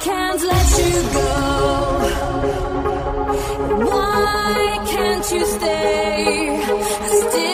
can't let you go. Why can't you stay? Still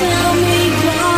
tell me why